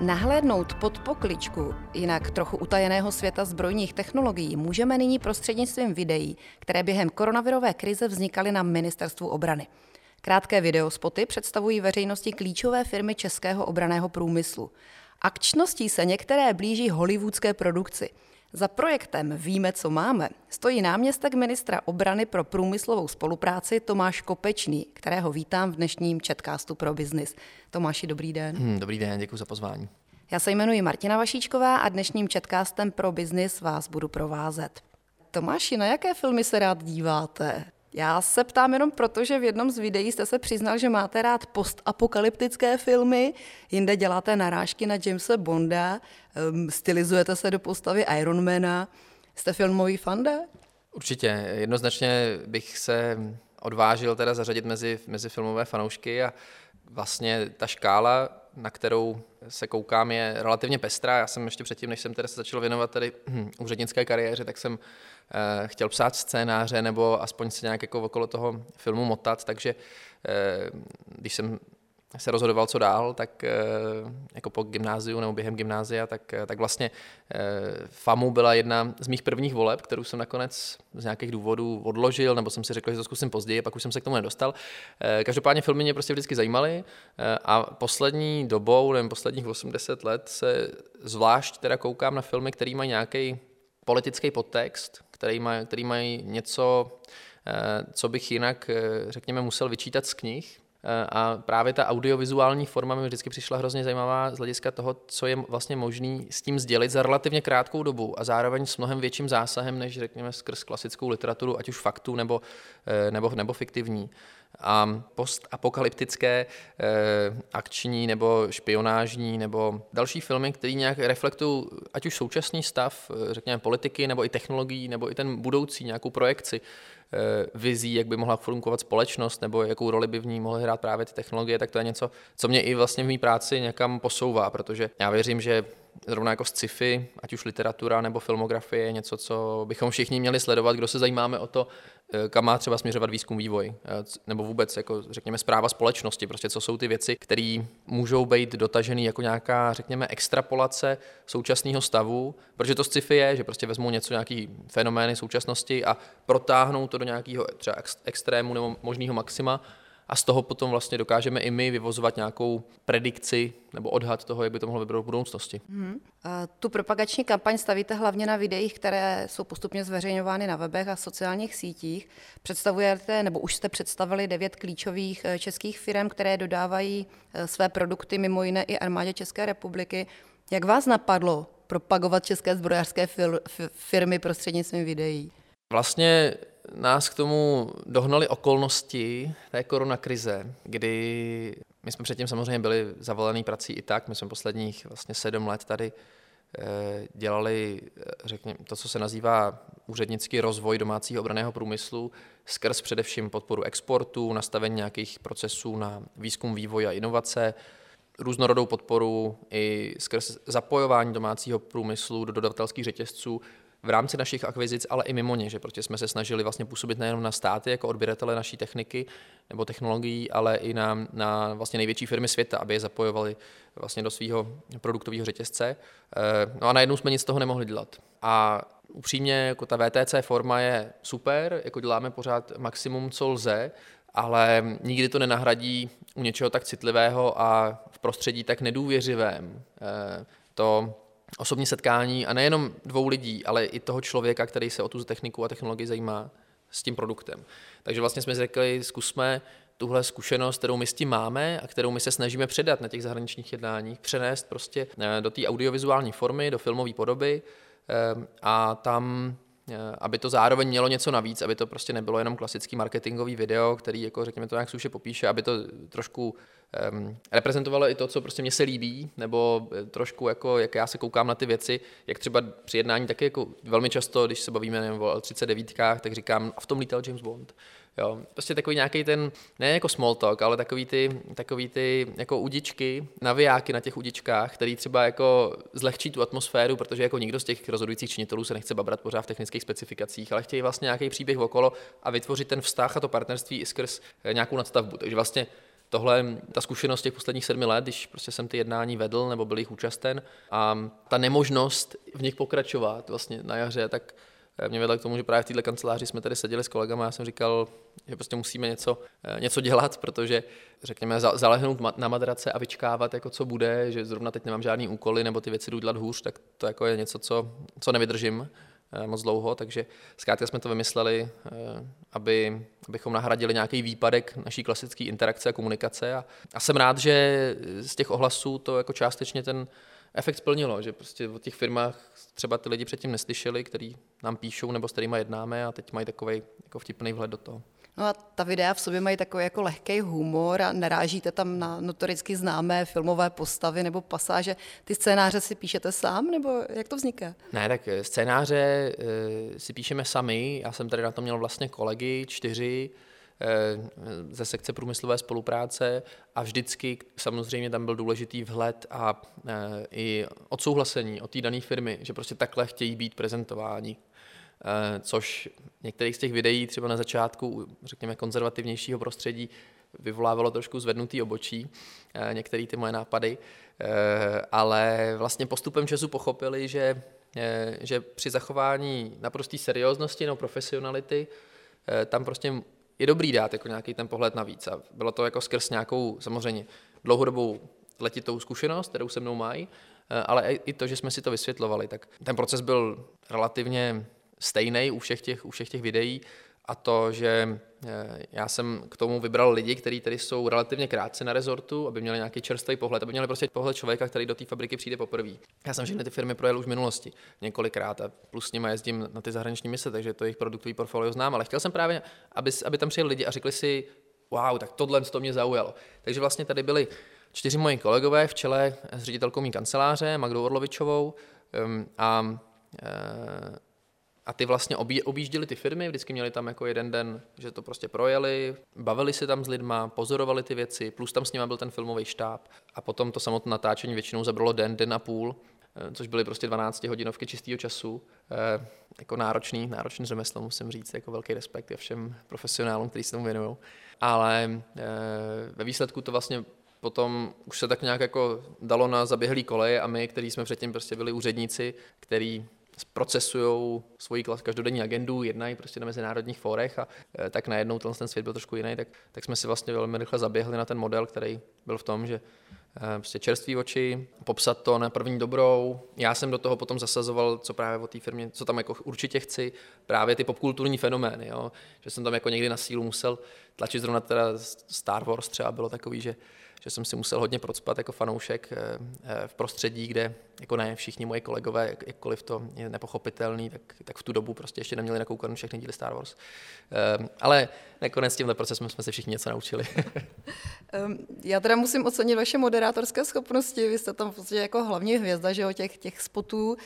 Nahlédnout pod pokličku jinak trochu utajeného světa zbrojních technologií můžeme nyní prostřednictvím videí, které během koronavirové krize vznikaly na Ministerstvu obrany. Krátké videospoty představují veřejnosti klíčové firmy českého obraného průmyslu. Akčností se některé blíží hollywoodské produkci – za projektem Víme, co máme stojí náměstek ministra obrany pro průmyslovou spolupráci Tomáš Kopečný, kterého vítám v dnešním Chatcastu pro biznis. Tomáši, dobrý den. Hmm, dobrý den, děkuji za pozvání. Já se jmenuji Martina Vašíčková a dnešním Chatcastem pro biznis vás budu provázet. Tomáši, na jaké filmy se rád díváte? Já se ptám jenom proto, že v jednom z videí jste se přiznal, že máte rád postapokalyptické filmy, jinde děláte narážky na Jamesa Bonda, um, stylizujete se do postavy Ironmana. Jste filmový fanda? Určitě. Jednoznačně bych se odvážil teda zařadit mezi, mezi filmové fanoušky a vlastně ta škála, na kterou se koukám, je relativně pestrá. Já jsem ještě předtím, než jsem teda se začal věnovat tady hm, úřednické kariéře, tak jsem chtěl psát scénáře nebo aspoň se nějak jako okolo toho filmu motat, takže eh, když jsem se rozhodoval, co dál, tak eh, jako po gymnáziu nebo během gymnázia, tak, eh, tak vlastně eh, FAMu byla jedna z mých prvních voleb, kterou jsem nakonec z nějakých důvodů odložil, nebo jsem si řekl, že to zkusím později, pak už jsem se k tomu nedostal. Každopádně filmy mě prostě vždycky zajímaly a poslední dobou, nebo posledních 80 let se zvlášť teda koukám na filmy, které mají nějaký politický podtext, který, maj, který mají něco, co bych jinak, řekněme, musel vyčítat z knih, Eh, a právě ta audiovizuální forma mi vždycky přišla hrozně zajímavá z hlediska toho, co je vlastně možný s tím sdělit za relativně krátkou dobu a zároveň s mnohem větším zásahem, než řekněme skrz klasickou literaturu, ať už faktu nebo, eh, nebo, nebo fiktivní. A postapokalyptické eh, akční nebo špionážní nebo další filmy, které nějak reflektují ať už současný stav, řekněme politiky, nebo i technologií, nebo i ten budoucí nějakou projekci, Eh, vizí, jak by mohla fungovat společnost nebo jakou roli by v ní mohly hrát právě ty technologie, tak to je něco, co mě i vlastně v mé práci někam posouvá, protože já věřím, že zrovna jako sci-fi, ať už literatura nebo filmografie, něco, co bychom všichni měli sledovat, kdo se zajímáme o to, eh, kam má třeba směřovat výzkum, vývoj, eh, nebo vůbec, jako řekněme, zpráva společnosti, prostě co jsou ty věci, které můžou být dotažené jako nějaká, řekněme, extrapolace současného stavu, protože to sci-fi je, že prostě vezmou něco, nějaký fenomény současnosti a protáhnou to do nějakého třeba extrému nebo možného maxima a z toho potom vlastně dokážeme i my vyvozovat nějakou predikci nebo odhad toho, jak by to mohlo vypadat v budoucnosti. Hmm. Tu propagační kampaň stavíte hlavně na videích, které jsou postupně zveřejňovány na webech a sociálních sítích. Představujete, nebo už jste představili devět klíčových eh, českých firm, které dodávají eh, své produkty mimo jiné i armádě České republiky. Jak vás napadlo propagovat české zbrojařské firmy prostřednictvím videí? Vlastně nás k tomu dohnaly okolnosti té koronakrize, kdy my jsme předtím samozřejmě byli zavolený prací i tak, my jsme posledních vlastně sedm let tady eh, dělali, eh, řekněme, to, co se nazývá úřednický rozvoj domácího obraného průmyslu, skrz především podporu exportu, nastavení nějakých procesů na výzkum, vývoj a inovace, různorodou podporu i skrz zapojování domácího průmyslu do dodavatelských řetězců, v rámci našich akvizic, ale i mimo ně, že protože jsme se snažili vlastně působit nejen na státy jako odběratele naší techniky nebo technologií, ale i na, na vlastně největší firmy světa, aby je zapojovali vlastně do svého produktového řetězce. Eh, no a najednou jsme nic z toho nemohli dělat. A upřímně, jako ta VTC forma je super, jako děláme pořád maximum, co lze, ale nikdy to nenahradí u něčeho tak citlivého a v prostředí tak nedůvěřivém. Eh, to osobní setkání a nejenom dvou lidí, ale i toho člověka, který se o tu techniku a technologii zajímá s tím produktem. Takže vlastně jsme řekli, zkusme tuhle zkušenost, kterou my s tím máme a kterou my se snažíme předat na těch zahraničních jednáních, přenést prostě eh, do té audiovizuální formy, do filmové podoby eh, a tam eh, aby to zároveň mělo něco navíc, aby to prostě nebylo jenom klasický marketingový video, který, jako řekněme to nějak sluše popíše, aby to trošku um, reprezentovalo i to, co prostě mě se líbí, nebo eh, trošku jako, jak já se koukám na ty věci, jak třeba při jednání taky jako velmi často, když se bavíme nevím, o L39, tak říkám, a v tom lítal James Bond. Jo, prostě takový nějaký ten, ne jako small talk, ale takový ty, takový ty jako udičky, navijáky na těch udičkách, který třeba jako zlehčí tu atmosféru, protože jako nikdo z těch rozhodujících činitelů se nechce babrat pořád v technických specifikacích, ale chtějí vlastně nějaký příběh okolo a vytvořit ten vztah a to partnerství i skrz eh, nějakou nadstavbu. Takže vlastně tohle, ta zkušenost těch posledních sedmi let, když prostě jsem ty jednání vedl nebo byl jich účasten a ta nemožnost v nich pokračovat vlastně na jaře, tak eh, mě vedla k tomu, že právě v této kanceláři jsme tady seděli s kolegama a já jsem říkal, že prostě musíme něco, eh, něco dělat, protože řekněme zalehnout na madrace a vyčkávat, jako co bude, že zrovna teď nemám žádný úkoly nebo ty věci jdu dělat hůř, tak to jako je něco, co, co nevydržím. Eh, moc dlouho, takže zkrátka jsme to vymysleli, eh, aby, abychom nahradili nějaký výpadek naší klasické interakce a komunikace a, a jsem rád, že z těch ohlasů to jako částečně ten efekt splnilo, že prostě o těch firmách třeba ty lidi předtím neslyšeli, který nám píšou nebo s kterými jednáme a teď mají takový jako vtipný vhled do toho. No a ta videa v sobě mají takový jako lehký humor a narážíte tam na notoricky známé filmové postavy nebo pasáže. Ty scénáře si píšete sám, nebo jak to vzniká? Ne, tak eh, scénáře e, si píšeme sami. Já jsem tady na to měl vlastně kolegy, čtyři, e, ze sekce průmyslové spolupráce a vždycky samozřejmě tam byl důležitý vhled a i odsouhlasení od té dané firmy, že prostě takhle chtějí být prezentováni. Eh, což některých z těch videí třeba na začátku, řekněme, konzervativnějšího prostředí vyvolávalo trošku zvednutý obočí, eh, některé ty moje nápady, eh, ale vlastně postupem času pochopili, že, že při zachování naprosté serióznosti nebo profesionality tam prostě je dobrý dát jako nějaký ten pohled navíc. A bylo to jako skrz nějakou samozřejmě dlouhodobou letitou zkušenost, kterou se mnou mají, ale i to, že jsme si to vysvětlovali, tak ten proces byl relativně stejný u všech těch, u všech těch videí a to, že eh, já jsem k tomu vybral lidi, kteří tady jsou relativně krátce na rezortu, aby měli nějaký čerstvý pohled, aby měli prostě pohled člověka, který do té fabriky přijde poprvé. Já jsem všechny ty firmy projel už v minulosti několikrát a plus s nimi jezdím na ty zahraniční mise, takže to jejich produktový portfolio znám, ale chtěl jsem právě, aby, aby tam přijeli lidi a řekli si, wow, tak tohle to mě zaujalo. Takže vlastně tady byli čtyři moji kolegové v čele s ředitelkou mý kanceláře, Magdou Orlovičovou um, a uh, a ty vlastně obí, objížděli ty firmy, vždycky měli tam jako jeden den, že to prostě projeli, bavili se tam s lidma, pozorovali ty věci, plus tam s nimi byl ten filmový štáb. A potom to samotné natáčení většinou zabralo den, den a půl, eh, což byly prostě 12 hodinovky čistého času. E, jako náročný, náročný řemeslo, musím říct, jako velký respekt všem profesionálům, kteří se tomu věnují. Ale e, ve výsledku to vlastně potom už se tak nějak jako dalo na zaběhlý koleje a my, kteří jsme předtím prostě byli úředníci, který procesují svoji každodenní agendu, jednají prostě na mezinárodních fórech a e, tak najednou ten svět byl trošku jiný, tak, tak jsme si vlastně velmi rychle zaběhli na ten model, který byl v tom, že e, prostě čerství oči, popsat to na první dobrou. Já jsem do toho potom zasazoval, co právě o té firmě, co tam jako určitě chci, právě ty popkulturní fenomény, jo? že jsem tam jako někdy na sílu musel tlačit zrovna teda Star Wars třeba bylo takový, že že jsem si musel hodně procpat jako fanoušek eh, eh, v prostředí, kde jako ne všichni moji kolegové, jakkoliv to je nepochopitelný, tak, tak v tu dobu prostě ještě neměli nakoukaný všechny díly Star Wars. Eh, ale nakonec tímhle procesem jsme se všichni něco naučili. Já teda musím ocenit vaše moderátorské schopnosti, vy jste tam podstatě jako hlavní hvězda že jo, těch, těch spotů.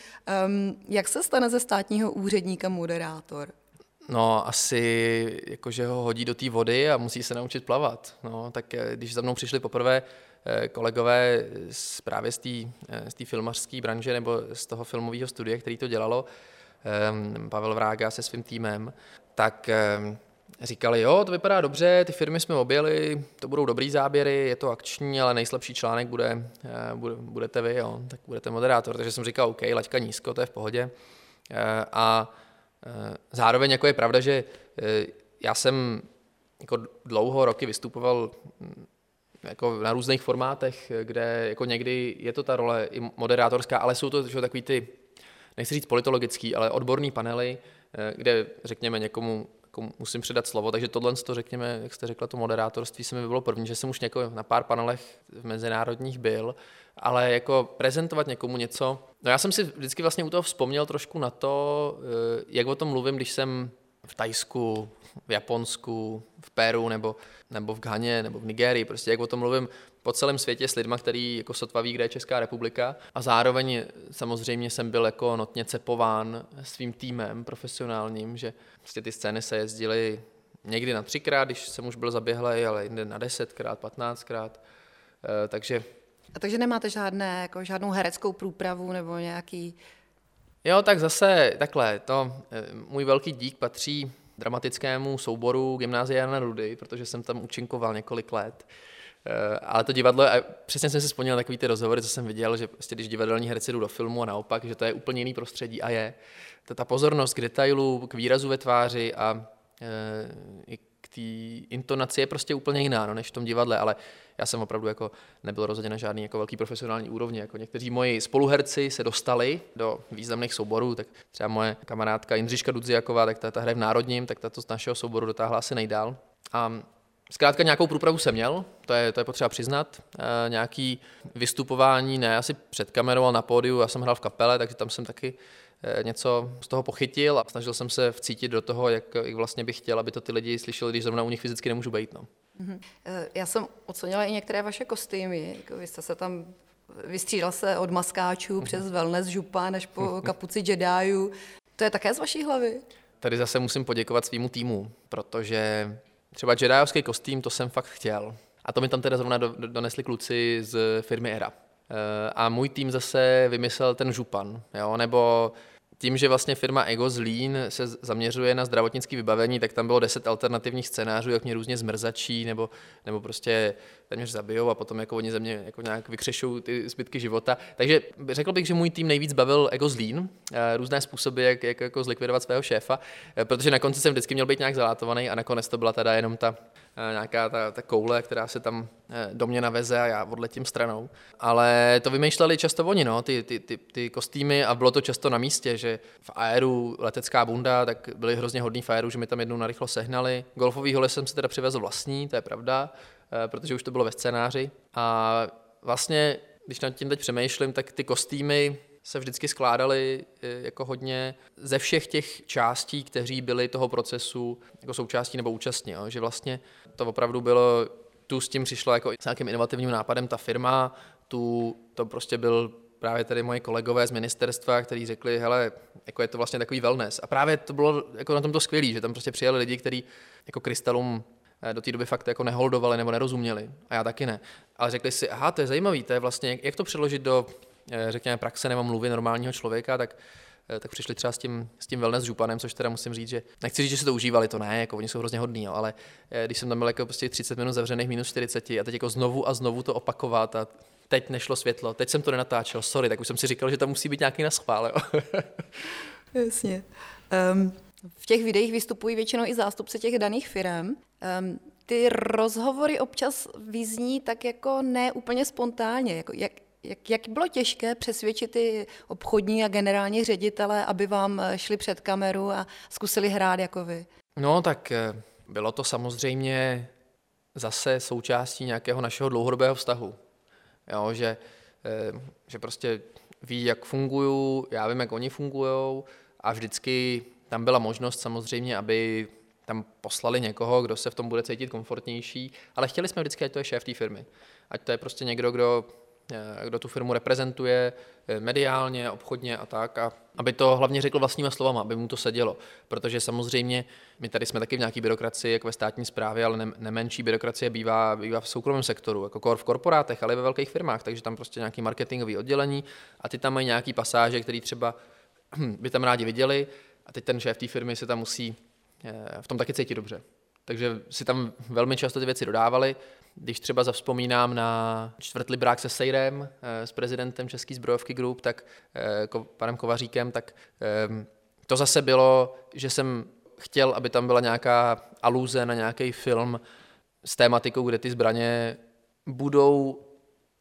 Jak se stane ze státního úředníka moderátor? No, asi jakože ho hodí do té vody a musí se naučit plavat. No, tak eh, když za mnou přišli poprvé eh, kolegové z, právě z té eh, z filmařské branže nebo z toho filmového studia, který to dělalo, ehm, Pavel Vrága se svým týmem, tak ehm, říkali, jo, to vypadá dobře, ty firmy jsme objeli, to budou dobrý záběry, je to akční, ale nejslabší článek bude, bude budete vy, jo, tak budete moderátor. Takže jsem říkal, OK, laťka nízko, to je v pohodě. A zároveň jako je pravda, že eh, já jsem jako dlouho roky vystupoval hm, jako na různých formátech, kde jako někdy je to ta role i moderátorská, ale jsou to že, takový ty, nechci říct politologický, ale odborný panely, eh, kde řekněme někomu jako musím předat slovo, takže tohle to řekněme, jak jste řekla, to moderátorství se mi bylo první, že jsem už něko na pár panelech v mezinárodních byl, ale jako prezentovat někomu něco, no já jsem si vždycky vlastně u toho vzpomněl trošku na to, eh, jak o tom mluvím, když jsem v Tajsku, v Japonsku, v Peru nebo, nebo v Ghaně nebo v Nigerii, prostě jak o tom mluvím po celém světě s lidmi, který jako sotva ví, kde je Česká republika. A zároveň samozřejmě jsem byl jako notně cepován svým týmem profesionálním, že prostě ty scény se jezdily někdy na třikrát, když jsem už byl zaběhlej, ale jinde na desetkrát, patnáctkrát. E, takže a takže nemáte žádné, jako žádnou hereckou průpravu nebo nějaký... Jo, tak zase takhle, to, eh, můj velký dík patří dramatickému souboru Gymnázia Jana Rudy, protože jsem tam účinkoval několik let. Eh, ale to divadlo, a přesně jsem si vzpomněl takový ty rozhovory, co jsem viděl, že prostě když divadelní herci jdou do filmu a naopak, že to je úplně jiný prostředí a je. Ta, ta pozornost k detailu, k výrazu ve tváři a e, k té intonaci je prostě úplně jiná no, než v tom divadle, ale já jsem opravdu jako nebyl rozhodně na žádný jako velký profesionální úrovni. Jako někteří moji spoluherci se dostali do významných souborů, tak třeba moje kamarádka Jindřiška Dudziaková, tak ta, ta hraje v Národním, tak ta to z našeho souboru dotáhla asi nejdál. A Zkrátka nějakou průpravu jsem měl, to je, to je potřeba přiznat. E, nějaký vystupování, ne asi před kamerou, ale na pódiu, já jsem hrál v kapele, takže tam jsem taky e, něco z toho pochytil a snažil jsem se vcítit do toho, jak, jak vlastně bych chtěl, aby to ty lidi slyšeli, když zrovna u nich fyzicky nemůžu být. No. Mm-hmm. Já jsem ocenila i některé vaše kostýmy, jako vy jste se tam vystřídal se od maskáčů mm-hmm. přes wellness župa než po kapuci Jediů. To je také z vaší hlavy? Tady zase musím poděkovat svýmu týmu, protože Třeba Jediovský kostým, to jsem fakt chtěl. A to mi tam teda zrovna donesli kluci z firmy Era. Eh, a můj tým zase vymyslel ten župan, jo? nebo tím, že vlastně firma Ego z Lean se zaměřuje na zdravotnické vybavení, tak tam bylo deset alternativních scénářů, jak mě různě zmrzačí, nebo, nebo prostě téměř zabijou a potom jako oni ze mě jako nějak vykřešou ty zbytky života. Takže řekl bych, že můj tým nejvíc bavil Ego z Lean, eh, různé způsoby, jak, jak jako zlikvidovat svého šéfa, eh, protože na konci jsem vždycky měl být nějak zalátovaný a nakonec to byla teda jenom ta nějaká ta, ta koule, která se tam eh, do mě naveze a já odletím stranou. Ale to vymýšleli často oni, no, ty, ty, ty, ty kostýmy a bylo to často na místě, že v aéru letecká bunda, tak byli hrozně hodný v aéru, že mi tam jednou narychlo sehnali. Golfový hole jsem si teda přivezl vlastní, to je pravda, eh, protože už to bylo ve scénáři. A vlastně, když nad tím teď přemýšlím, tak ty kostýmy se vždycky skládali e, jako hodně ze všech těch částí, kteří byli toho procesu jako součástí nebo účastní. Že vlastně to opravdu bylo, tu s tím přišlo jako s nějakým inovativním nápadem ta firma, tu to prostě byl právě tady moji kolegové z ministerstva, kteří řekli, hele, jako je to vlastně takový wellness. A právě to bylo jako na tom to skvělý, že tam prostě přijeli lidi, kteří jako krystalům e, do té doby fakt jako neholdovali nebo nerozuměli. A já taky ne. Ale řekli si, aha, to je zajímavý, to je vlastně, jak to přeložit do Eh, řekněme, praxe nebo mluvy normálního člověka, tak eh, tak přišli třeba s tím, s tím wellness županem, což teda musím říct, že nechci říct, že se to užívali, to ne, jako oni jsou hrozně hodní, ale eh, když jsem tam byl jako prostě 30 minut zavřených minus 40 a teď jako znovu a znovu to opakovat a teď nešlo světlo, teď jsem to nenatáčel, sorry, tak už jsem si říkal, že tam musí být nějaký naschvál, jo. Jasně. Um, v těch videích vystupují většinou i zástupci těch daných firm. Um, ty rozhovory občas vyzní tak jako ne úplně spontánně. Jako jak, jak, jak bylo těžké přesvědčit ty obchodní a generální ředitele, aby vám eh, šli před kameru a zkusili hrát jako vy? No tak eh, bylo to samozřejmě zase součástí nějakého našeho dlouhodobého vztahu. Jo, že, eh, že prostě ví, jak fungují, já vím, jak oni fungují a vždycky tam byla možnost samozřejmě, aby tam poslali někoho, kdo se v tom bude cítit komfortnější, ale chtěli jsme vždycky, ať to je šéf té firmy. Ať to je prostě někdo, kdo kdo tu firmu reprezentuje eh, mediálně, obchodně a tak, a aby to hlavně řekl vlastníma slovama, aby mu to sedělo. Protože samozřejmě my tady jsme taky v nějaké byrokracii, jako ve státní správě, ale ne, nemenší byrokracie bývá, bývá v soukromém sektoru, jako v korporátech, ale i ve velkých firmách, takže tam prostě nějaký marketingový oddělení a ty tam mají nějaký pasáže, které třeba by tam rádi viděli a teď ten šéf té firmy se tam musí eh, v tom taky cítit dobře. Takže si tam velmi často ty věci dodávali. Když třeba zavzpomínám na čtvrtlibrák se Sejrem, eh, s prezidentem Český zbrojovky Group, tak eh, panem Kovaříkem, tak ehm, to zase bylo, že jsem chtěl, aby tam byla nějaká aluze na nějaký film s tématikou, kde ty zbraně budou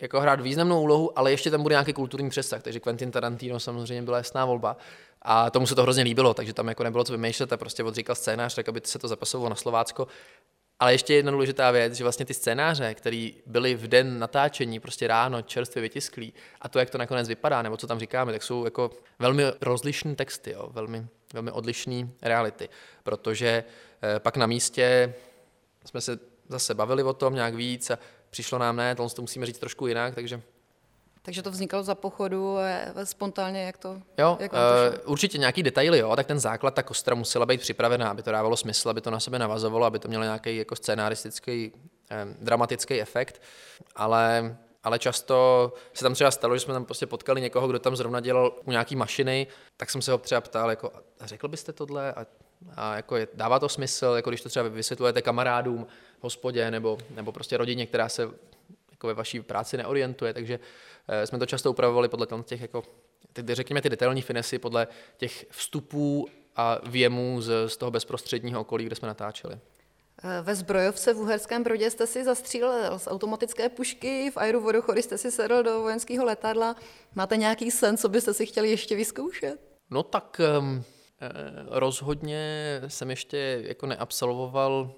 jako hrát významnou úlohu, ale ještě tam bude nějaký kulturní přesah, takže Quentin Tarantino samozřejmě byla jasná volba. A tomu se to hrozně líbilo, takže tam jako nebylo co vymýšlet a prostě odříkal scénář, tak aby se to zapasovalo na Slovácko. Ale ještě jedna důležitá věc, že vlastně ty scénáře, které byly v den natáčení, prostě ráno, čerstvě vytisklí, a to, jak to nakonec vypadá, nebo co tam říkáme, tak jsou jako velmi rozlišné texty, jo, velmi, velmi odlišné reality. Protože eh, pak na místě jsme se zase bavili o tom nějak víc a přišlo nám ne, to musíme říct trošku jinak, takže takže to vznikalo za pochodu spontánně, jak to Jo, jak uh, to určitě nějaký detaily, jo, tak ten základ, ta kostra musela být připravená, aby to dávalo smysl, aby to na sebe navazovalo, aby to mělo nějaký jako scénaristický, eh, dramatický efekt, ale ale často se tam třeba stalo, že jsme tam prostě potkali někoho, kdo tam zrovna dělal u nějaký mašiny, tak jsem se ho třeba ptal, jako, a řekl byste tohle? A A jako je, dává to smysl, jako když to třeba vysvětlujete kamarádům, hospodě nebo, nebo prostě rodině, která se jako ve vaší práci neorientuje, takže jsme to často upravovali podle těch, jako, ty, řekněme, ty detailní finesy podle těch vstupů a věmů z, z toho bezprostředního okolí, kde jsme natáčeli. Eh, ve zbrojovce v Uherském Brodě jste si zastřílel z automatické pušky, v Aeru Vodochody jste si sedl do vojenského letadla. Máte nějaký sen, co byste si chtěli ještě vyzkoušet? No tak um, rozhodně jsem ještě jako neabsolvoval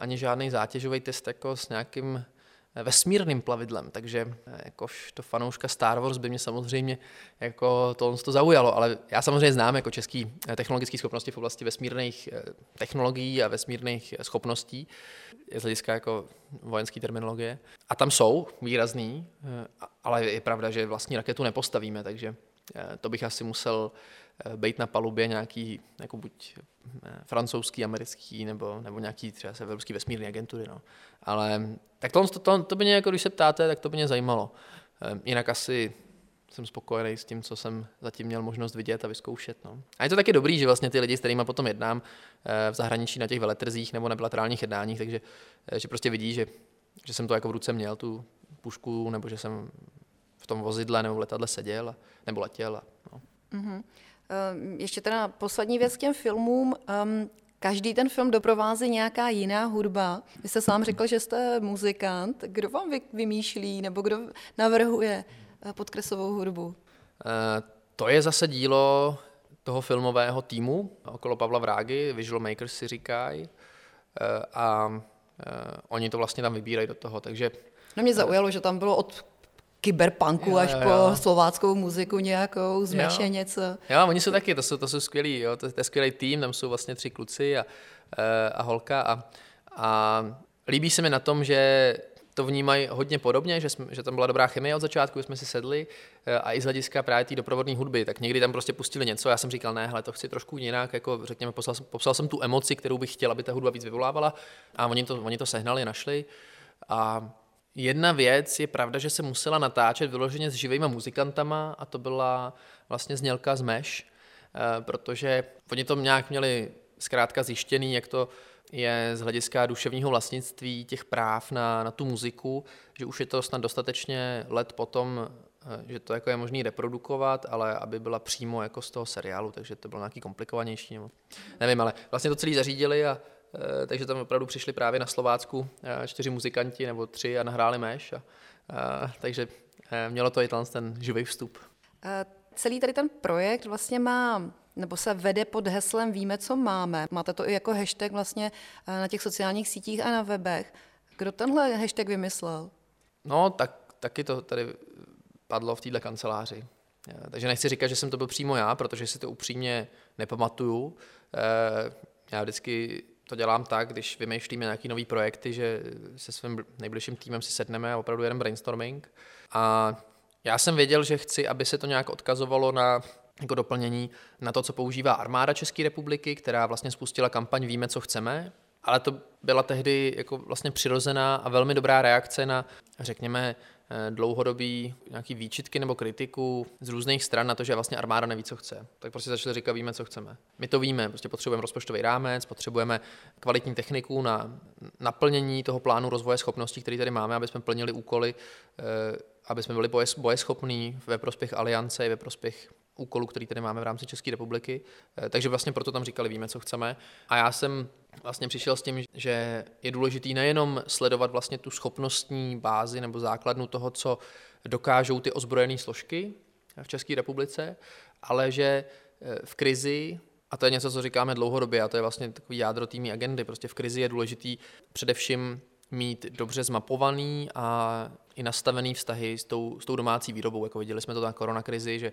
ani žádný zátěžový test jako s nějakým vesmírným plavidlem, takže eh, jakož to fanouška Star Wars by mě samozřejmě jako to, to zaujalo, ale já samozřejmě znám jako český eh, technologické schopnosti v oblasti vesmírných eh, technologií a vesmírných schopností, z hlediska jako vojenské terminologie. A tam jsou výrazný, ale je pravda, že vlastní raketu nepostavíme, takže to bych asi musel být na palubě nějaký, jako buď francouzský, americký, nebo, nebo nějaký třeba evropský vesmírný agentury. No. Ale tak to, to, to by mě, jako když se ptáte, tak to by mě zajímalo. Ehm, jinak asi jsem spokojený s tím, co jsem zatím měl možnost vidět a vyzkoušet. No. A je to taky dobrý, že vlastně ty lidi, s kterými potom jednám eh, v zahraničí na těch veletrzích nebo na bilaterálních jednáních, takže eh, že prostě vidí, že, že jsem to jako v ruce měl, tu pušku, nebo že jsem v tom vozidle nebo v letadle seděl nebo letěl. No. mm-hmm. Ještě teda poslední věc k těm filmům. Každý ten film doprovází nějaká jiná hudba. Vy jste sám řekl, že jste muzikant. Kdo vám vymýšlí nebo kdo navrhuje eh, podkresovou hudbu? Eh, to je zase dílo toho filmového týmu okolo Pavla Vrágy, Visual Makers si říkají. Eh, a oni to vlastně tam vybírají do toho, takže... No mě zaujalo, že tam bylo od kyberpunku jo, až jo, jo. po slováckou muziku nějakou, zmeše něco. Jo, oni jsou taky, to jsou, to jsou skvělí, jo, to, to je skvělý tým, tam jsou vlastně tři kluci a, eh, a holka a, a líbí se mi na tom, že to vnímají hodně podobně, že, jsme, že tam byla dobrá chemie od začátku, jsme si sedli eh, a i z hlediska právě té doprovodné hudby, tak někdy tam prostě pustili něco, já jsem říkal, ne, hele, to chci trošku jinak, jako řekněme, poslal, popsal jsem tu emoci, kterou bych chtěl, aby ta hudba víc vyvolávala a oni to, oni to sehnali, našli a Jedna věc je pravda, že se musela natáčet vyloženě s živými muzikantama a to byla vlastně znělka z Mesh, eh, protože oni to nějak měli zkrátka zjištěný, jak to je z hlediska duševního vlastnictví těch práv na, na tu muziku, že už je to snad dostatečně let potom, eh, že to jako je možné reprodukovat, ale aby byla přímo jako z toho seriálu, takže to bylo nějaký komplikovanější. Nebo, nevím, ale vlastně to celý zařídili a takže tam opravdu přišli právě na Slovácku eh, čtyři muzikanti nebo tři a nahráli meš. A, a, takže eh, mělo to i ten živý vstup. Celý tady ten projekt vlastně má nebo se vede pod heslem Víme, co máme. Máte to i jako hashtag vlastně na těch sociálních sítích a na webech. Kdo tenhle hashtag vymyslel? No, tak, taky to tady padlo v této kanceláři. Takže nechci říkat, že jsem to byl přímo já, protože si to upřímně nepamatuju. Já vždycky to dělám tak, když vymýšlíme nějaké nové projekty, že se svým nejbližším týmem si sedneme a opravdu jeden brainstorming. A já jsem věděl, že chci, aby se to nějak odkazovalo na jako doplnění na to, co používá armáda České republiky, která vlastně spustila kampaň Víme, co chceme, ale to byla tehdy jako vlastně přirozená a velmi dobrá reakce na, řekněme, dlouhodobý nějaký výčitky nebo kritiku z různých stran na to, že vlastně armáda neví, co chce. Tak prostě začali říkat, víme, co chceme. My to víme, prostě potřebujeme rozpočtový rámec, potřebujeme kvalitní techniku na naplnění toho plánu rozvoje schopností, který tady máme, aby jsme plnili úkoly, eh, aby jsme byli bojeschopní ve prospěch aliance, ve prospěch úkolů, který tady máme v rámci České republiky. Eh, takže vlastně proto tam říkali, víme, co chceme. A já jsem vlastně přišel s tím, že je důležitý nejenom sledovat vlastně tu schopnostní bázi nebo základnu toho, co dokážou ty ozbrojené složky v České republice, ale že eh, v krizi a to je něco, co říkáme dlouhodobě, a to je vlastně takový jádro týmí agendy. Prostě v krizi je důležitý předevšim mít dobře zmapovaný a i nastavený vztahy s tou, s tou domácí výrobou. Jako viděli jsme to na koronakrizi, že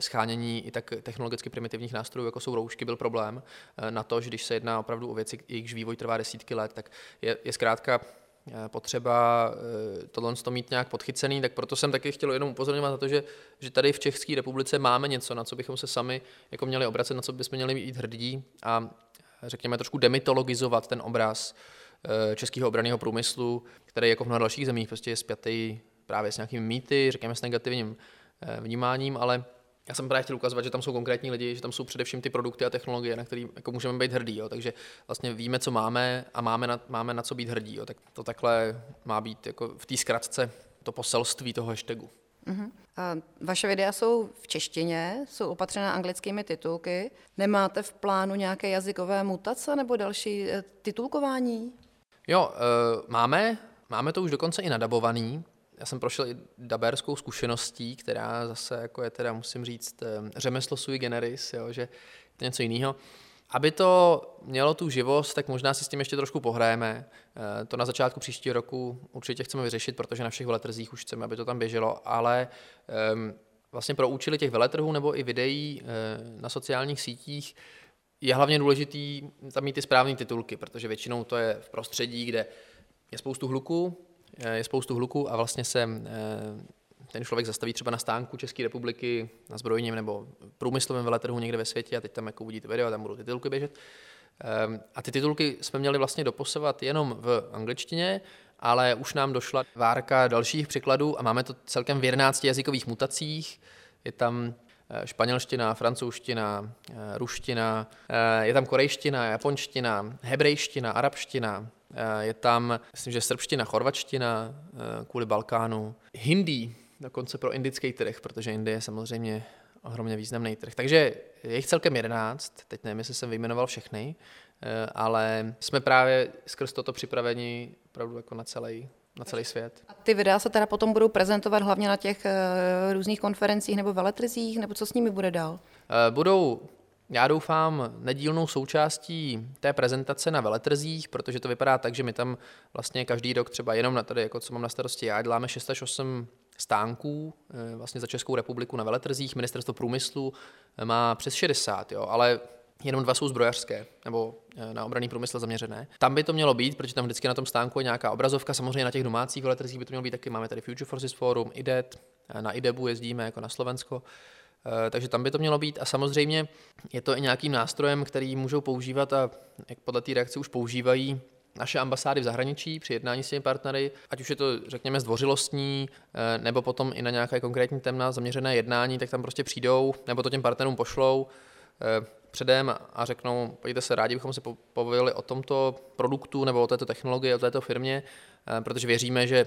schánění i tak technologicky primitivních nástrojů, jako jsou roušky, byl problém. Eh, na to, že když se jedná opravdu o věci, jejichž vývoj trvá desítky let, tak je, je zkrátka eh, potřeba tohle to mít nějak podchycený, tak proto jsem taky chtěl jenom upozorňovat na to, že, že tady v České republice máme něco, na co bychom se sami jako měli obracet, na co bychom měli být hrdí a řekněme trošku demitologizovat ten obraz Eh, českého obraného průmyslu, který jako v mnoha dalších zemích prostě je spjatý právě s nějakými mýty, řekněme s negativním eh, vnímáním, ale já jsem právě chtěl ukazovat, že tam jsou konkrétní lidi, že tam jsou především ty produkty a technologie, na které jako můžeme být hrdí. Jo. Takže vlastně víme, co máme a máme na, máme na co být hrdí. Jo. Tak to takhle má být jako v té zkratce to poselství toho hashtagu. Uh-huh. A vaše videa jsou v češtině, jsou opatřená anglickými titulky. Nemáte v plánu nějaké jazykové mutace nebo další eh, titulkování? Jo, uh, máme, máme to už dokonce i nadabovaný. Já jsem prošel i daberskou zkušeností, která zase jako je teda, musím říct, eh, řemeslo sui generis, jo, že to něco jiného. Aby to mělo tu živost, tak možná si s tím ještě trošku pohrajeme. Eh, to na začátku příštího roku určitě chceme vyřešit, protože na všech veletrzích už chceme, aby to tam běželo, ale um, vlastně pro účely těch veletrhů nebo i videí uh, na sociálních sítích je hlavně důležitý tam mít ty správné titulky, protože většinou to je v prostředí, kde je spoustu hluku, je spoustu hluku a vlastně se ten člověk zastaví třeba na stánku České republiky, na zbrojním nebo průmyslovém veletrhu někde ve světě a teď tam jako uvidíte video a tam budou titulky běžet. Ehm, a ty titulky jsme měli vlastně doposovat jenom v angličtině, ale už nám došla várka dalších překladů a máme to celkem v 11 jazykových mutacích. Je tam eh, španělština, francouzština, eh, ruština, eh, je tam korejština, japonština, hebrejština, arabština, je tam, myslím, že srbština, chorvačtina kvůli Balkánu, hindi, dokonce pro indický trh, protože Indie je samozřejmě ohromně významný trh. Takže je jich celkem 11, teď nevím, jestli jsem vyjmenoval všechny, eh, ale jsme právě skrz toto připraveni opravdu jako na celý, na celý svět. A ty videa se teda potom budou prezentovat hlavně na těch různých konferencích nebo veletrzích, nebo co s nimi bude dál? Budou já doufám, nedílnou součástí té prezentace na veletrzích, protože to vypadá tak, že my tam vlastně každý rok třeba jenom na tady, jako co mám na starosti já, děláme 6 až 8 stánků eh, vlastně za Českou republiku na veletrzích. Ministerstvo průmyslu eh, má přes 60, jo, ale jenom dva jsou zbrojařské nebo eh, na obraný průmysl zaměřené. Tam by to mělo být, protože tam vždycky na tom stánku je nějaká obrazovka, samozřejmě na těch domácích veletrzích by to mělo být taky. Máme tady Future Forces Forum, IDET, na IDEBu jezdíme jako na Slovensko, takže tam by to mělo být. A samozřejmě je to i nějakým nástrojem, který můžou používat a jak podle té reakce už používají naše ambasády v zahraničí při jednání s těmi partnery, ať už je to, řekněme, zdvořilostní, eh, nebo potom i na nějaké konkrétní téma zaměřené jednání, tak tam prostě přijdou, nebo to těm partnerům pošlou eh, předem a řeknou, pojďte se, rádi bychom se pobavili o tomto produktu nebo o této technologii, o této firmě, eh, protože věříme, že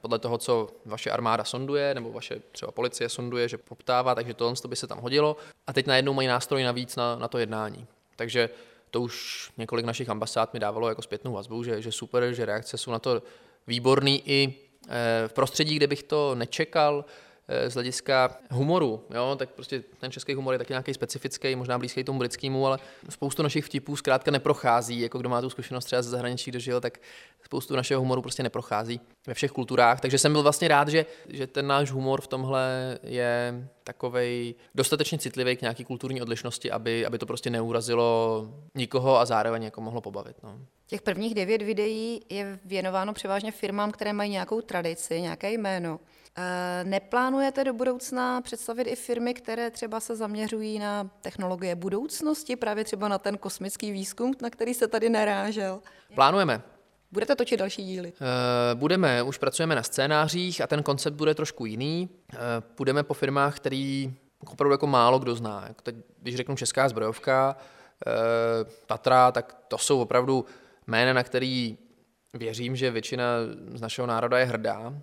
podle toho, co vaše armáda sonduje, nebo vaše třeba policie sonduje, že poptává, takže tohle by se tam hodilo. A teď najednou mají nástroj navíc na, na to jednání. Takže to už několik našich ambasád mi dávalo jako zpětnou vazbu, že, že super, že reakce jsou na to výborný i eh, v prostředí, kde bych to nečekal, Eh, z hlediska humoru, jo, tak prostě ten český humor je taky nějaký specifický, možná blízký tomu britskému, ale spoustu našich vtipů zkrátka neprochází, jako kdo má tu zkušenost třeba ze zahraničí, kde žil, tak spoustu našeho humoru prostě neprochází ve všech kulturách, takže jsem byl vlastně rád, že, že ten náš humor v tomhle je takovej dostatečně citlivý k nějaký kulturní odlišnosti, aby, aby to prostě neurazilo nikoho a zároveň jako mohlo pobavit. No. Těch prvních devět videí je věnováno převážně firmám, které mají nějakou tradici, nějaké jméno. Eh, neplánujete do budoucna představit i firmy, které třeba se zaměřují na technologie budoucnosti, právě třeba na ten kosmický výzkum, na který se tady narážel? Plánujeme. Budete točit další díly? Uh, budeme, už pracujeme na scénářích a ten koncept bude trošku jiný. Uh, půjdeme po firmách, který opravdu jako málo kdo zná. Teď, když řeknu Česká zbrojovka, uh, Tatra, tak to jsou opravdu jména, na který věřím, že většina z našeho národa je hrdá,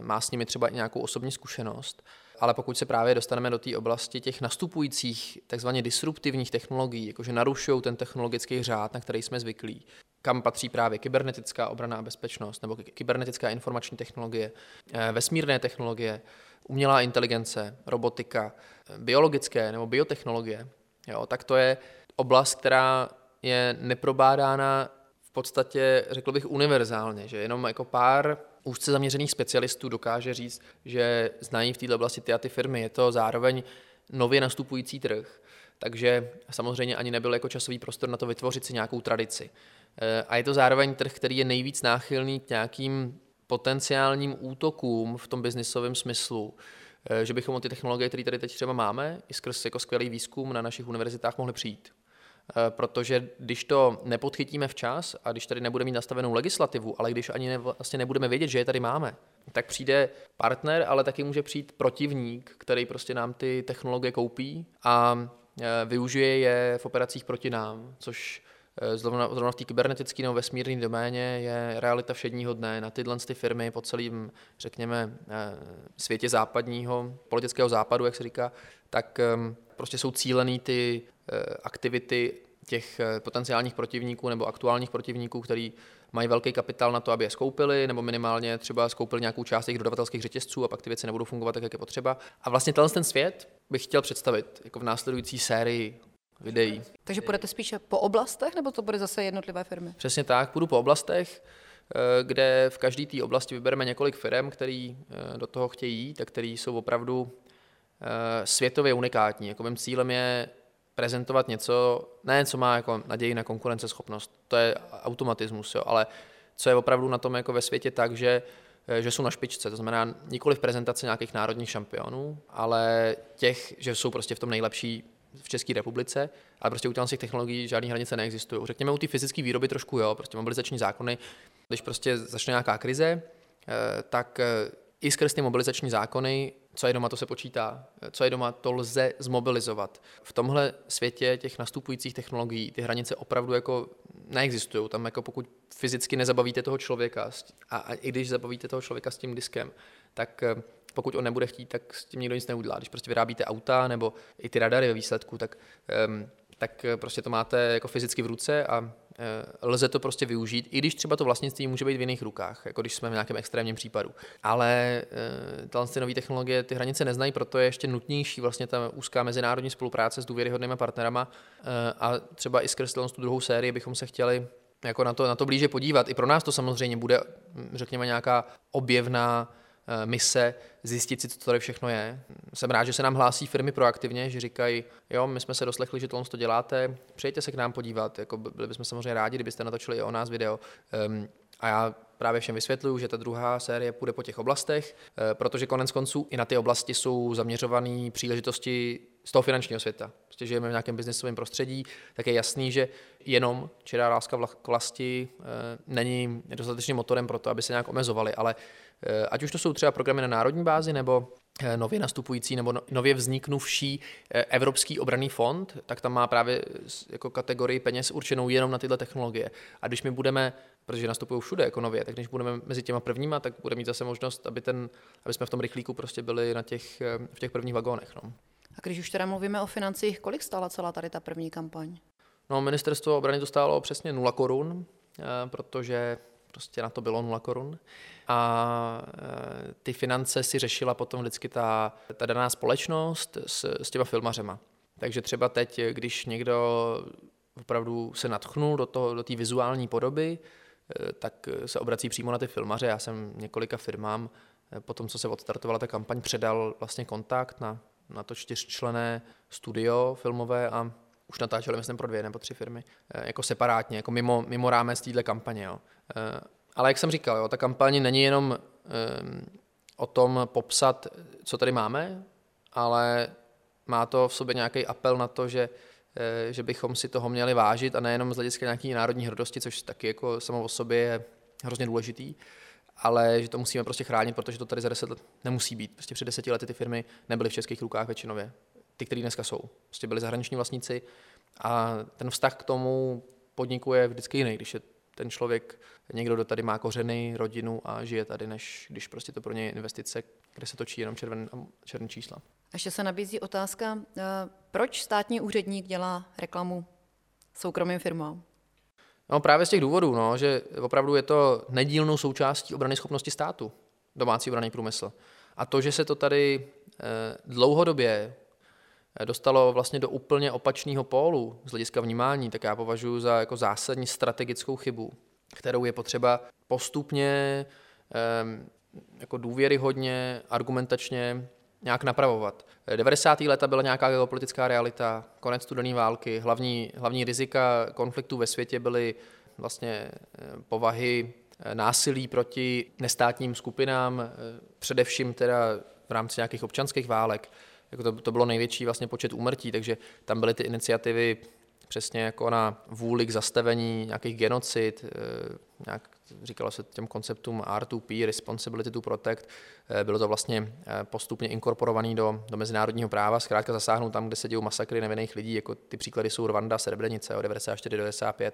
má s nimi třeba i nějakou osobní zkušenost, ale pokud se právě dostaneme do té oblasti těch nastupujících takzvaně disruptivních technologií, jakože narušují ten technologický řád, na který jsme zvyklí, kam patří právě kybernetická obrana a bezpečnost, nebo kybernetická informační technologie, eh, vesmírné technologie, umělá inteligence, robotika, biologické nebo biotechnologie, jo, tak to je oblast, která je neprobádána podstatě, řekl bych, univerzálně, že jenom jako pár úzce zaměřených specialistů dokáže říct, že znají v této oblasti ty a ty firmy. Je to zároveň nově nastupující trh, takže samozřejmě ani nebyl jako časový prostor na to vytvořit si nějakou tradici. Eh, a je to zároveň trh, který je nejvíc náchylný k nějakým potenciálním útokům v tom biznisovém smyslu, eh, že bychom o ty technologie, které tady teď třeba máme, i skrz jako skvělý výzkum na našich univerzitách mohli přijít. protože když to nepodchytíme včas a když tady nebudeme mít nastavenou legislativu, ale když ani ne, vlastně nebudeme vědět, že je tady máme, tak přijde partner, ale taky může přijít protivník, který prostě nám ty technologie koupí a e, využije je v operacích proti nám, což e, zrovna, zrovna v té kybernetické nebo vesmírné doméně je realita všedního dne. Na tyhle ty firmy po celém, řekněme, e, světě západního, politického západu, jak se říká, tak prostě jsou cílený ty aktivity těch potenciálních protivníků nebo aktuálních protivníků, který mají velký kapitál na to, aby je skoupili, nebo minimálně třeba skoupili nějakou část jejich dodavatelských řetězců a pak ty věci nebudou fungovat tak, jak je potřeba. A vlastně tenhle ten svět bych chtěl představit jako v následující sérii videí. Takže půjdete spíše po oblastech, nebo to bude zase jednotlivé firmy? Přesně tak, půjdu po oblastech, eh, kde v každé té oblasti vybereme několik firm, který eh, do toho chtějí jít a který jsou opravdu eh, světově unikátní. Jako mým cílem je prezentovat něco, ne co má jako naději na konkurenceschopnost, to je automatismus, jo, ale co je opravdu na tom jako ve světě tak, že, eh, že jsou na špičce, to znamená nikoli v prezentaci nějakých národních šampionů, ale těch, že jsou prostě v tom nejlepší v České republice, ale prostě u těch technologií žádné hranice neexistují. Řekněme u té fyzické výroby trošku jo, prostě mobilizační zákony, když prostě začne nějaká krize, eh, tak eh, i skrz ty mobilizační zákony co je doma, to se počítá. Co je doma, to lze zmobilizovat. V tomhle světě těch nastupujících technologií ty hranice opravdu jako neexistují. Tam jako pokud fyzicky nezabavíte toho člověka a, a i když zabavíte toho člověka s tím diskem, tak eh, pokud on nebude chtít, tak s tím nikdo nic neudělá. Když prostě vyrábíte auta nebo i ty radary ve výsledku, tak, um, tak eh, prostě to máte jako fyzicky v ruce a lze to prostě využít, i když třeba to vlastnictví může být v jiných rukách, jako když jsme v nějakém extrémním případu. Ale eh, tyhle ty nové technologie ty hranice neznají, proto je ještě nutnější vlastně ta úzká mezinárodní spolupráce s důvěryhodnými partnerama eh, a třeba i skrz tu druhou sérii bychom se chtěli jako na to, na to blíže podívat. I pro nás to samozřejmě bude, hm, řekněme, nějaká objevná Eh, mise, zjistit si, co tady všechno je. Jsem rád, že se nám hlásí firmy proaktivně, že říkají, jo, my jsme se doslechli, že tohle to děláte, přijďte se k nám podívat, jako byli bychom samozřejmě rádi, kdybyste natočili i o nás video. Um, a já právě všem vysvětluju, že ta druhá série půjde po těch oblastech, eh, protože konec konců i na ty oblasti jsou zaměřované příležitosti z toho finančního světa. Prostě žijeme v nějakém biznesovém prostředí, tak je jasný, že jenom čirá láska k vlasti eh, není dostatečným motorem pro to, aby se nějak omezovali, ale Eh, ať už to jsou třeba programy na národní bázi nebo eh, nově nastupující nebo no, nově vzniknuvší Evropský obraný fond, tak tam má právě jako kategorii peněz určenou jenom na tyhle technologie. A když my budeme, protože nastupují všude jako nově, tak když budeme mezi těma prvníma, tak budeme mít zase možnost, aby, ten, aby jsme v tom rychlíku prostě byli na těch, v těch prvních vagónech. No. A když už teda mluvíme o financích, kolik stála celá tady ta první kampaň? No, ministerstvo obrany to stálo přesně 0 korun, protože prostě na to bylo 0 korun. A e, ty finance si řešila potom vždycky ta, ta daná společnost s, s těma filmařema. Takže třeba teď, když někdo opravdu se natchnul do té do vizuální podoby, e, tak se obrací přímo na ty filmaře. Já jsem několika firmám po tom, co se odstartovala ta kampaň, předal vlastně kontakt na, na to čtyřčlené studio filmové a už natáčeli, myslím, pro dvě nebo tři firmy, jako separátně, jako mimo, mimo rámec téhle kampaně. Jo. Ale jak jsem říkal, jo, ta kampaň není jenom um, o tom popsat, co tady máme, ale má to v sobě nějaký apel na to, že, eh, že bychom si toho měli vážit a nejenom z hlediska nějaké národní hrdosti, což taky jako samo o sobě je hrozně důležitý, ale že to musíme prostě chránit, protože to tady za deset let nemusí být. Prostě před deseti lety ty firmy nebyly v českých rukách většinově. Ty, které dneska jsou. Prostě byly zahraniční vlastníci a ten vztah k tomu podniku je vždycky jiný, když je ten člověk někdo, kdo tady má kořeny, rodinu a žije tady, než když prostě to pro ně je investice, kde se točí jenom červen, černý čísla. Ještě se nabízí otázka, eh, proč státní úředník dělá reklamu soukromým firmám? No právě z těch důvodů, no, že opravdu je to nedílnou součástí obrany schopnosti státu, domácí obraný průmysl. A to, že se to tady eh, dlouhodobě eh, dostalo vlastně do úplně opačného pólu z hlediska vnímání, tak já považuji za jako zásadní strategickou chybu kterou je potřeba postupně jako důvěryhodně, argumentačně nějak napravovat. 90. leta byla nějaká geopolitická realita, konec studené války, hlavní, hlavní rizika konfliktů ve světě byly vlastně povahy e, násilí proti nestátním skupinám, e, především teda v rámci nějakých občanských válek. Jako to, to bylo největší vlastně počet úmrtí, takže tam byly ty iniciativy přesně jako na vůli k zastavení nějakých genocid, eh, nějak říkalo se těm konceptům R2P, Responsibility to Protect, eh, bylo to vlastně eh, postupně inkorporované do, do mezinárodního práva, zkrátka zasáhnout tam, kde se dějí masakry nevinných lidí, jako ty příklady jsou Rwanda, Srebrenice, 94-95.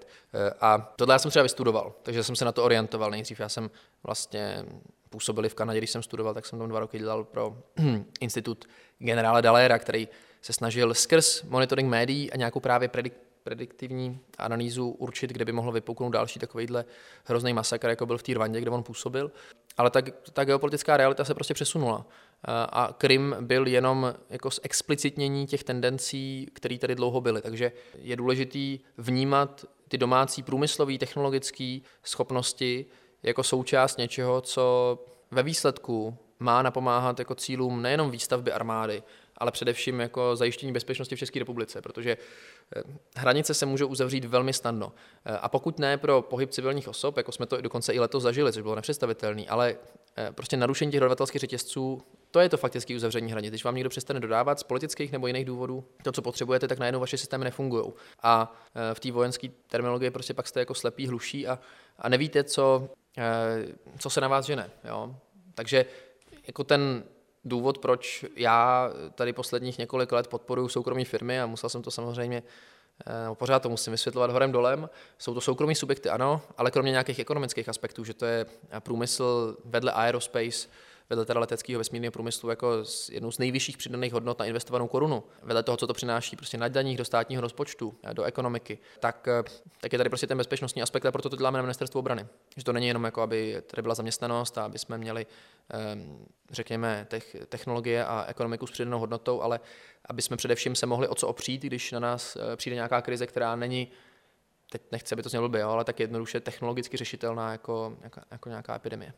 A tohle já jsem třeba vystudoval, takže jsem se na to orientoval nejdřív. Já jsem vlastně působili v Kanadě, když jsem studoval, tak jsem tam dva roky dělal pro institut generála Dalera, který se snažil skrz monitoring médií a nějakou právě predik- prediktivní analýzu určit, kde by mohlo vypuknout další takovýhle hrozný masakr, jako byl v té Rwandě, kde on působil. Ale ta, ta geopolitická realita se prostě přesunula. A Krym byl jenom jako explicitnění těch tendencí, které tady dlouho byly. Takže je důležitý vnímat ty domácí průmyslové, technologické schopnosti jako součást něčeho, co ve výsledku má napomáhat jako cílům nejenom výstavby armády, ale především jako zajištění bezpečnosti v České republice, protože eh, hranice se můžou uzavřít velmi snadno. Eh, a pokud ne pro pohyb civilních osob, jako jsme to dokonce i letos zažili, což bylo nepředstavitelné, ale eh, prostě narušení těch dodavatelských řetězců, to je to faktické uzavření hranic. Když vám někdo přestane dodávat z politických nebo jiných důvodů to, co potřebujete, tak najednou vaše systémy nefungují. A v té vojenské terminologii prostě pak jste jako slepý, hluší a, a nevíte, co, co se na vás žene. Jo? Takže jako ten důvod, proč já tady posledních několik let podporuji soukromí firmy a musel jsem to samozřejmě eh, pořád to musím vysvětlovat horem dolem. Jsou to soukromí subjekty, ano, ale kromě nějakých ekonomických aspektů, že to je průmysl vedle aerospace, vedle teda leteckého vesmírného průmyslu jako jednou z nejvyšších přidaných hodnot na investovanou korunu, vedle toho, co to přináší prostě na daních do státního rozpočtu, do ekonomiky, tak, eh, tak je tady prostě ten bezpečnostní aspekt a proto to děláme na ministerstvu obrany. Že to není jenom jako, aby tady byla zaměstnanost a aby jsme měli, ehm, řekněme, technologie a ekonomiku s přidanou hodnotou, ale aby jsme především se mohli o co opřít, když na nás eh, přijde nějaká krize, která není teď nechci, aby to znělo blbě, ale tak jednoduše technologicky řešitelná jako, jako, jako nějaká epidemie.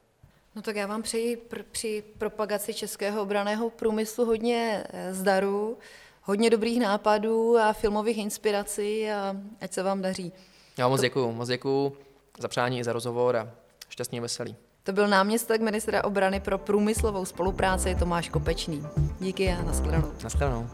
No tak já vám přeji pr- při propagaci českého obraného průmyslu hodně eh, zdaru, hodně dobrých nápadů a filmových inspirací a ať se vám daří. Já moc děkuju, moc děkuju za přání i za rozhovor a šťastný a veselý. To byl náměstek ministra obrany pro průmyslovou spolupráci Tomáš Kopečný. Díky a nashledanou. Nashledanou.